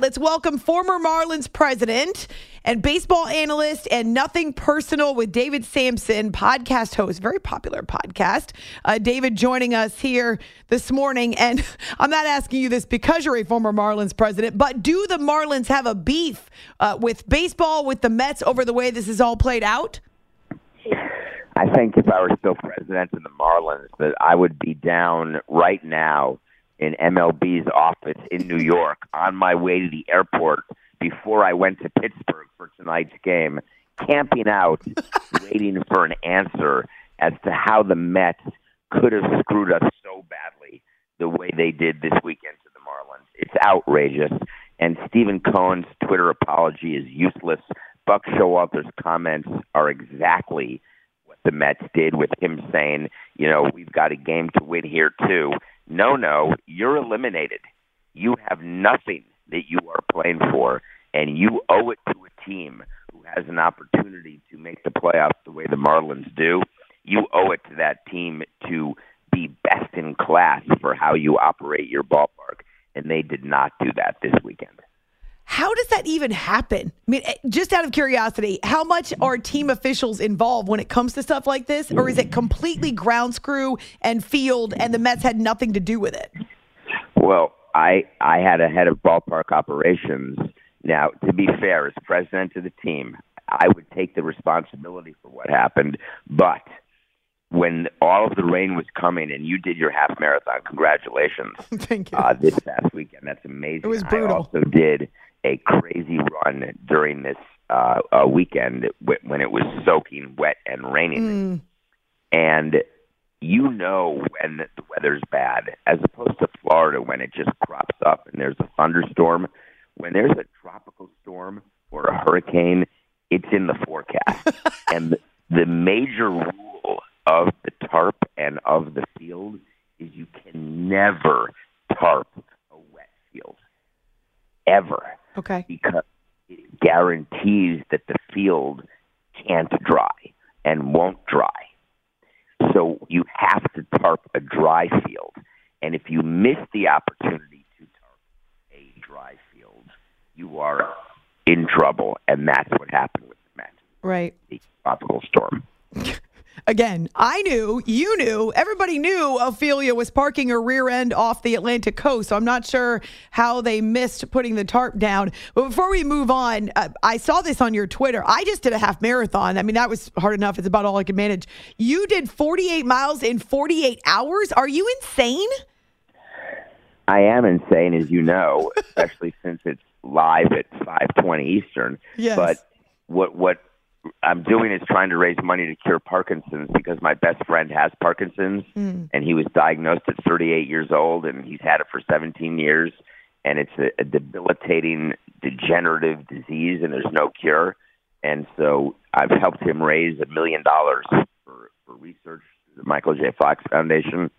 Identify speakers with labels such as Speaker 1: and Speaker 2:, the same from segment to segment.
Speaker 1: Let's welcome former Marlins president and baseball analyst and Nothing Personal with David Samson, podcast host, very popular podcast. Uh, David joining us here this morning. And I'm not asking you this because you're a former Marlins president, but do the Marlins have a beef uh, with baseball, with the Mets over the way this is all played out?
Speaker 2: I think if I were still president of the Marlins, that I would be down right now in MLB's office in New York on my way to the airport before I went to Pittsburgh for tonight's game, camping out, waiting for an answer as to how the Mets could have screwed us so badly the way they did this weekend to the Marlins. It's outrageous. And Stephen Cohen's Twitter apology is useless. Buck Showalter's comments are exactly what the Mets did with him saying, you know, we've got a game to win here too. No, no, you're eliminated. You have nothing that you are playing for, and you owe it to a team who has an opportunity to make the playoffs the way the Marlins do. You owe it to that team to be best in class for how you operate your ballpark, and they did not do that this weekend.
Speaker 1: How does that even happen? I mean, eh, just out of curiosity, how much are team officials involved when it comes to stuff like this? Or is it completely grounds crew and field and the Mets had nothing to do with it?
Speaker 2: Well, I I had a head of ballpark operations. Now, to be fair, as president of the team, I would take the responsibility for what happened, but when all of the rain was coming and you did your half marathon, congratulations.
Speaker 1: Thank you.
Speaker 2: Uh, this past weekend, that's amazing.
Speaker 1: It was brutal.
Speaker 2: I also did a crazy run during this uh, uh, weekend when it was soaking wet and raining.
Speaker 1: Mm.
Speaker 2: And you know when the weather's bad, as opposed to Florida when it just crops up and there's a thunderstorm. When there's a tropical storm or a hurricane, it's in the forecast. and the, the major rule of the tarp and of the field is you can never tarp a wet field. Ever
Speaker 1: Okay.
Speaker 2: because it guarantees that the field can't dry and won't dry. So you have to tarp a dry field. And if you miss the opportunity to tarp a dry field, you are in trouble. And that's what happened with the Mets,
Speaker 1: Right.
Speaker 2: the tropical storm.
Speaker 1: Again, I knew, you knew, everybody knew Ophelia was parking her rear end off the Atlantic coast. So I'm not sure how they missed putting the tarp down. But before we move on, uh, I saw this on your Twitter. I just did a half marathon. I mean, that was hard enough. It's about all I could manage. You did 48 miles in 48 hours. Are you insane?
Speaker 2: I am insane, as you know, especially since it's live at 5:20 Eastern.
Speaker 1: Yes.
Speaker 2: But what what I'm doing is trying to raise money to cure Parkinson's because my best friend has Parkinson's,
Speaker 1: Mm.
Speaker 2: and he was diagnosed at 38 years old, and he's had it for 17 years, and it's a, a debilitating degenerative disease, and there's no cure. And so I've helped him raise a million dollars for for research the Michael J. Fox Foundation.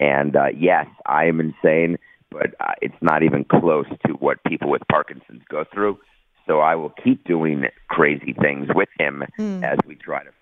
Speaker 2: And uh, yes, I am insane, but uh, it's not even close to what people with Parkinson's go through. So I will keep doing crazy things with him hmm. as we try to find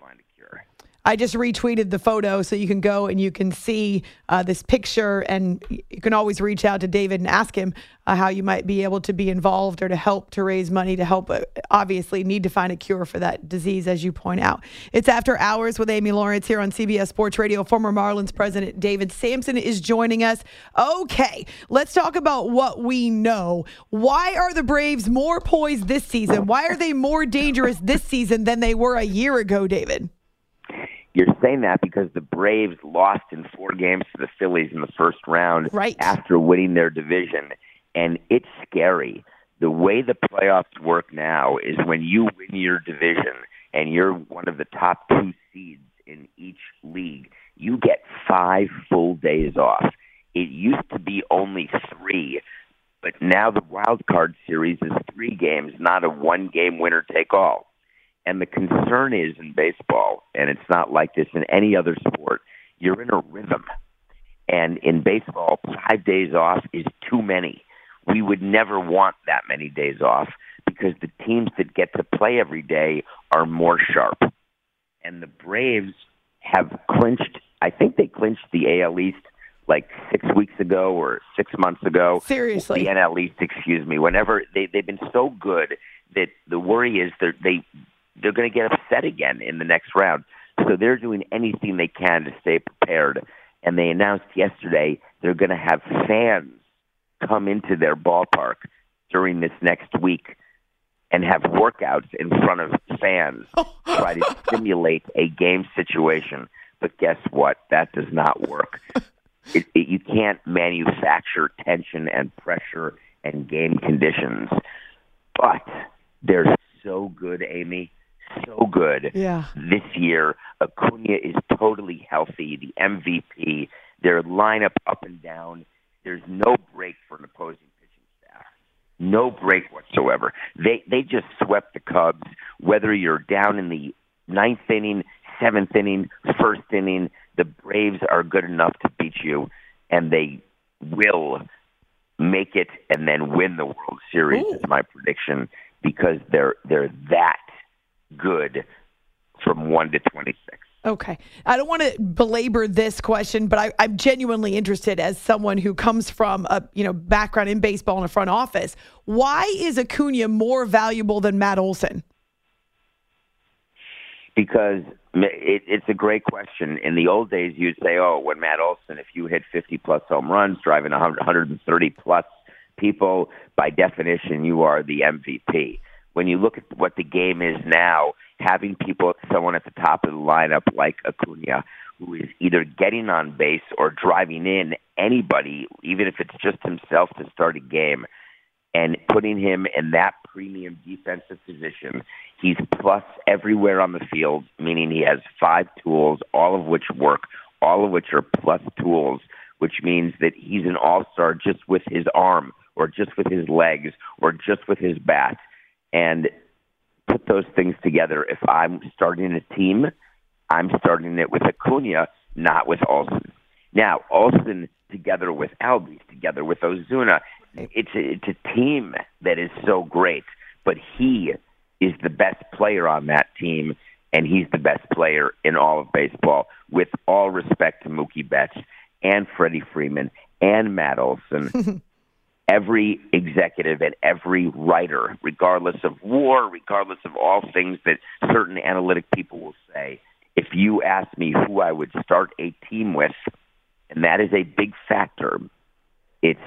Speaker 2: a cure.
Speaker 1: I just retweeted the photo so you can go and you can see uh, this picture, and you can always reach out to David and ask him uh, how you might be able to be involved or to help to raise money to help. Uh, obviously, need to find a cure for that disease, as you point out. It's after hours with Amy Lawrence here on CBS Sports Radio. Former Marlins president David Samson is joining us. Okay, let's talk about what we know. Why are the Braves more poised this season? Why are they more dangerous this season than they were a year ago, David?
Speaker 2: You're saying that because the Braves lost in four games to the Phillies in the first round
Speaker 1: Right.
Speaker 2: after winning their division. And it's scary. The way the playoffs work now is when you win your division and you're one of the top two seeds in each league, you get five full days off. It used to be only three, but now the wild card series is three games, not a one game winner take all. And the concern is in baseball, and it's not like this in any other sport, you're in a rhythm. And in baseball, five days off is too many. We would never want that many days off because the teams that get to play every day are more sharp. And the Braves have clinched, I think they clinched the AL East like six weeks ago or six months ago.
Speaker 1: Seriously.
Speaker 2: The NL East, excuse me. Whenever they, they've been so good that the worry is they're, they, they're going to get upset again in the next round. So they're doing anything they can to stay prepared. And they announced yesterday they're going to have fans come into their ballpark during this next week and have workouts in front of fans try to simulate a game situation. But guess what? That does not work. It, it, you can't manufacture tension and pressure and game conditions. But they're so good, Amy. So good.
Speaker 1: Yeah.
Speaker 2: This year, Acuna is totally healthy, the MVP. Their lineup up and down. There's no break for an opposing pitching staff. No break whatsoever. They they just swept the Cubs. Whether you're down in the ninth inning, seventh inning, first inning, the Braves are good enough to beat you, and they will make it and then win the World Series.
Speaker 1: Ooh.
Speaker 2: Is my prediction because they're they're that good from one to twenty six.
Speaker 1: Okay. I don't want to belabor this question, but I, I'm genuinely interested as someone who comes from a you know background in baseball in a front office. Why is Acuna more valuable than Matt Olson?
Speaker 2: because it, it's a great question. In the old days, you'd say, "Oh, when Matt Olson, if you hit 50 plus home runs, driving 100, 130 plus people, by definition, you are the MVP." When you look at what the game is now, having people, someone at the top of the lineup like Acuna, who is either getting on base or driving in anybody, even if it's just himself to start a game, and putting him in that premium defensive position. He's plus everywhere on the field, meaning he has five tools, all of which work, all of which are plus tools, which means that he's an all star just with his arm, or just with his legs, or just with his bat. And put those things together. If I'm starting a team, I'm starting it with Acuna, not with Olson. Now, Olson together with Albies, together with Ozuna, it's a, it's a team that is so great, but he is the best player on that team, and he's the best player in all of baseball. With all respect to Mookie Betts and Freddie Freeman and Matt Olson, every executive and every writer, regardless of war, regardless of all things that certain analytic people will say, if you ask me who I would start a team with, and that is a big factor, it's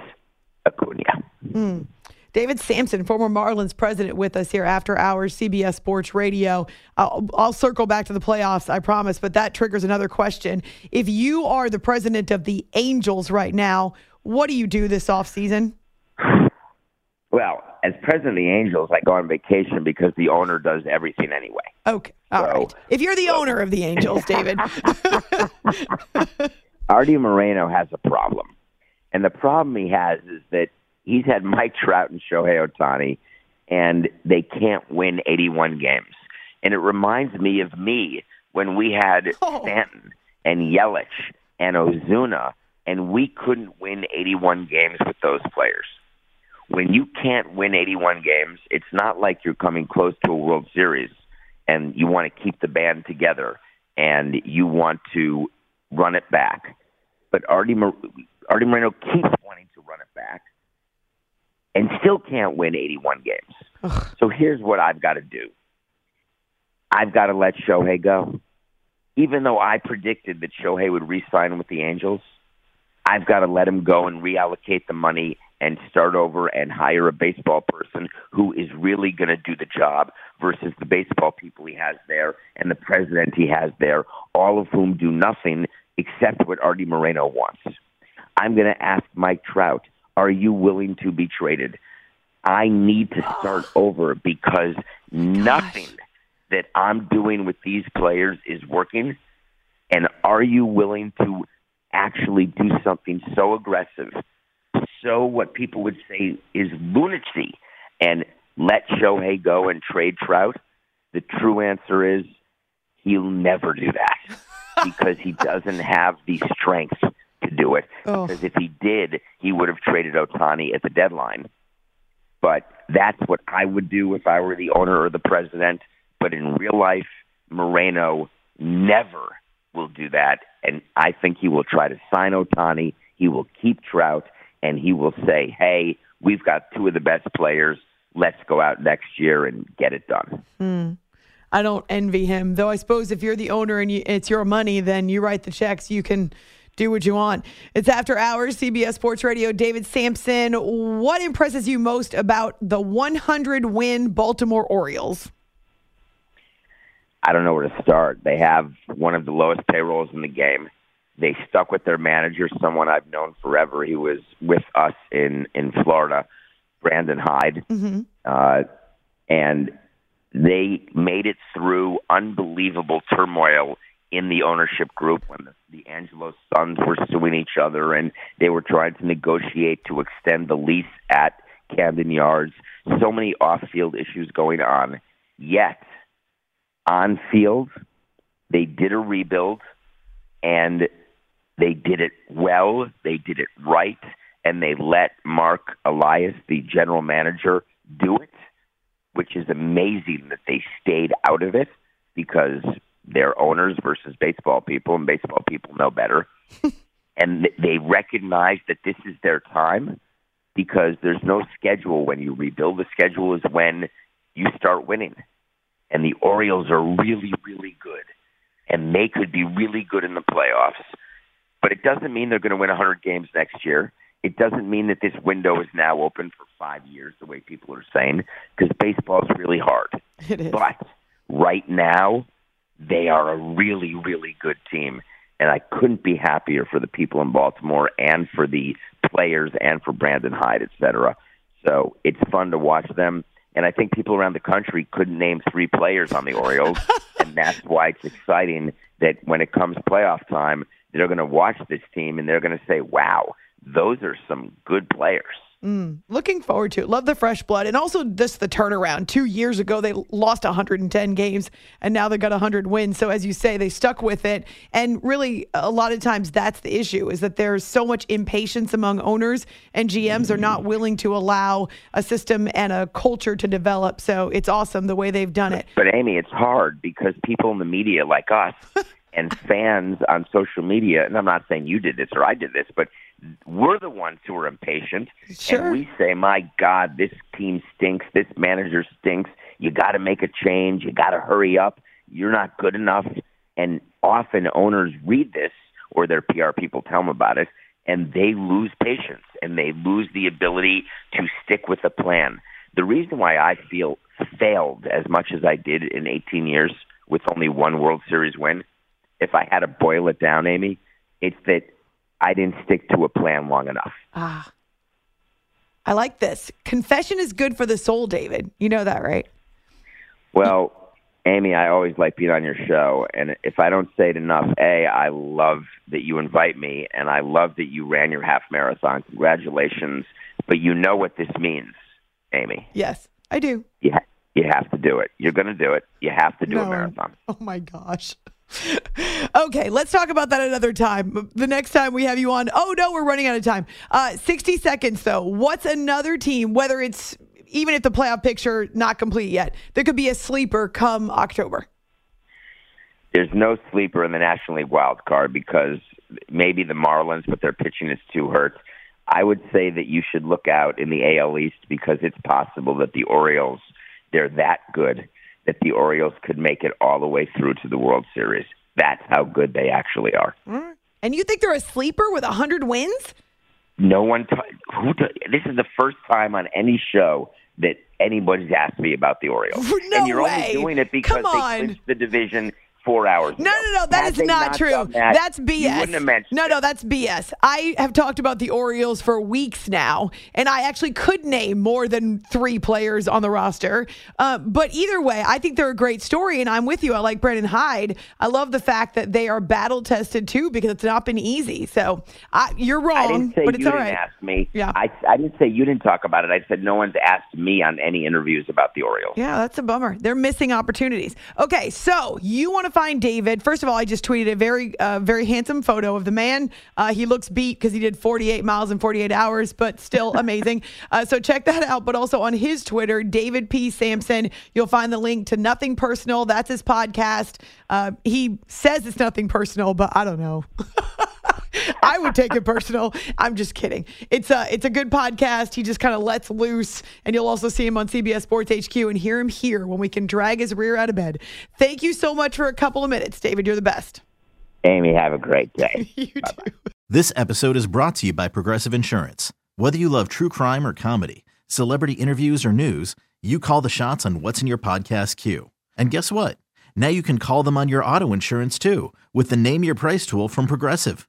Speaker 2: Acuna.
Speaker 1: Mm. David Samson, former Marlins president, with us here after hours, CBS Sports Radio. I'll, I'll, circle back to the playoffs, I promise, but that triggers another question. If you are the president of the Angels right now, what do you do this offseason?
Speaker 2: Well, as president of the Angels, I go on vacation because the owner does everything anyway.
Speaker 1: Okay. all so, right. If you're the so. owner of the Angels, David.
Speaker 2: Arte Moreno has a problem. And the problem he has is that he's had Mike Trout and Shohei Ohtani, and they can't win 81 games. And it reminds me of me when we had oh. Stanton and Yelich and Ozuna, and we couldn't win 81 games with those players. When you can't win 81 games, it's not like you're coming close to a World Series and you want to keep the band together and you want to run it back. But Arte, Arte Moreno keeps wanting to run it back and still can't win 81 games. Ugh. So here's what I've got to do I've got to let Shohei go. Even though I predicted that Shohei would re sign with the Angels, I've got to let him go and reallocate the money and start over and hire a baseball person who is really going to do the job versus the baseball people he has there and the president he has there, all of whom do nothing except what Arte Moreno wants. I'm going to ask Mike Trout, are you willing to be traded? I need to start oh. over because nothing that I'm doing with these players is working. And are you willing to actually do something so aggressive, so what people would say is lunacy, and let Shohei go and trade Trout? The true answer is he'll never do that because he doesn't have the strength to do it. Oh. Because if he did, he would have traded Ohtani at the deadline. But that's what I would do if I were the owner or the president. But in real life, Moreno never will do that. And I think he will try to sign Ohtani. He will keep Trout, and he will say, hey, we've got two of the best players. Let's go out next year and get it done. Hmm.
Speaker 1: I don't envy him, though. I suppose if you're the owner and you, it's your money, then you write the checks. You can do what you want. It's after hours, CBS Sports Radio. David Samson, what impresses you most about the 100 win Baltimore Orioles?
Speaker 2: I don't know where to start. They have one of the lowest payrolls in the game. They stuck with their manager, someone I've known forever. He was with us in in Florida, Brandon Hyde,
Speaker 1: Mm-hmm.
Speaker 2: uh, and they made it through unbelievable turmoil in the ownership group when the, the Angelos sons were suing each other and they were trying to negotiate to extend the lease at Camden Yards. So many off-field issues going on. Yet on field, they did a rebuild and they did it well, they did it right, and they let Mark Elias, the general manager, do it, which is amazing that they stayed out of it because they're owners versus baseball people, and baseball people know better. and they recognize that this is their time because there's no schedule when you rebuild. The schedule is when you start winning and the Orioles are really, really good, and they could be really good in the playoffs. But it doesn't mean they're going to win 100 games next year. It doesn't mean that this window is now open for five years, the way people are saying, because baseball is really hard.
Speaker 1: It is.
Speaker 2: But right now, they are a really, really good team. And I couldn't be happier for the people in Baltimore and for the players and for Brandon Hyde, et cetera. So it's fun to watch them. And I think people around the country couldn't name three players on the Orioles. and that's why it's exciting that when it comes playoff time, they're going to watch this team and they're going to say, wow, those are some good players.
Speaker 1: Mm, looking forward to it. Love the fresh blood. And also just the turnaround. Two years ago, they lost 110 games, and now they've got 100 wins. So, as you say, they stuck with it. And really, a lot of times, that's the issue is that there's so much impatience among owners, and GMs are not willing to allow a system and a culture to develop. So, it's awesome the way they've done it.
Speaker 2: But Amy, it's hard because people in the media like us and fans on social media, and I'm not saying you did this or I did this, but we're the ones who are impatient.
Speaker 1: Sure.
Speaker 2: And we say, my God, this team stinks. This manager stinks. You got to make a change. You got to hurry up. You're not good enough. And often owners read this or their PR people tell them about it and they lose patience and they lose the ability to stick with a plan. The reason why I feel failed as much as I did in 18 years with only one World Series win, if I had to boil it down, Amy, it's that I didn't stick to a plan long enough.
Speaker 1: Ah, I like this. Confession is good for the soul, David. You know that, right?
Speaker 2: Well, Amy, I always like being on your show, and if I don't say it enough, a, I love that you invite me, and I love that you ran your half marathon. Congratulations! But you know what this means, Amy.
Speaker 1: Yes, I do.
Speaker 2: You ha- you have to do it. You're going to do it. You have to do a marathon.
Speaker 1: Oh my gosh. okay, let's talk about that another time. The next time we have you on. Oh no, we're running out of time. Uh, 60 seconds though. What's another team, whether it's even if the playoff picture not complete yet, there could be a sleeper come October.
Speaker 2: There's no sleeper in the National League wild card because maybe the Marlins, but their pitching is too hurt. I would say that you should look out in the AL East because it's possible that the Orioles, they're that good that the Orioles could make it all the way through to the World Series. That's how good they actually are.
Speaker 1: And you think they're a sleeper with 100 wins?
Speaker 2: No one. T- who? T- this is the first time on any show that anybody's asked me about the Orioles.
Speaker 1: No
Speaker 2: and you're
Speaker 1: way.
Speaker 2: only doing it because they clinched the division four hours
Speaker 1: No,
Speaker 2: ago.
Speaker 1: no, no. That
Speaker 2: Had
Speaker 1: is not true.
Speaker 2: that,
Speaker 1: that's
Speaker 2: You
Speaker 1: BS.
Speaker 2: wouldn't have mentioned
Speaker 1: no,
Speaker 2: it.
Speaker 1: no, that's BS. I have talked about the Orioles for weeks now, and I actually could name more than three players on the roster. Uh, but either way, I think they're a great story, and I'm with you. I like Brandon Hyde. I love the fact that they are battle tested too, because it's not been easy. So I, you're wrong,
Speaker 2: I didn't say
Speaker 1: but it's
Speaker 2: you
Speaker 1: all
Speaker 2: didn't
Speaker 1: right.
Speaker 2: ask me.
Speaker 1: Yeah.
Speaker 2: I, I didn't say you didn't talk about it. I said no one's asked me on any interviews about the Orioles.
Speaker 1: Yeah, that's a bummer. They're missing opportunities. Okay, so you want to find David, first of all, I just tweeted a very, uh, very handsome photo of the man. Uh, he looks beat because he did 48 miles in 48 hours, but still amazing. Uh, so check that out. But also on his Twitter, David P. Samson, you'll find the link to Nothing Personal. That's his podcast. Uh, he says it's nothing personal, but I don't know. I would take it personal. I'm just kidding. It's a it's a good podcast. He just kind of lets loose, and you'll also see him on CBS Sports HQ and hear him here when we can drag his rear out of bed. Thank you so much for a couple of minutes, David. You're the best.
Speaker 2: Amy, have a great day.
Speaker 1: you too.
Speaker 3: This episode is brought to you by Progressive Insurance. Whether you love true crime or comedy, celebrity interviews or news, you call the shots on what's in your podcast queue. And guess what? Now you can call them on your auto insurance too with the Name Your Price tool from Progressive.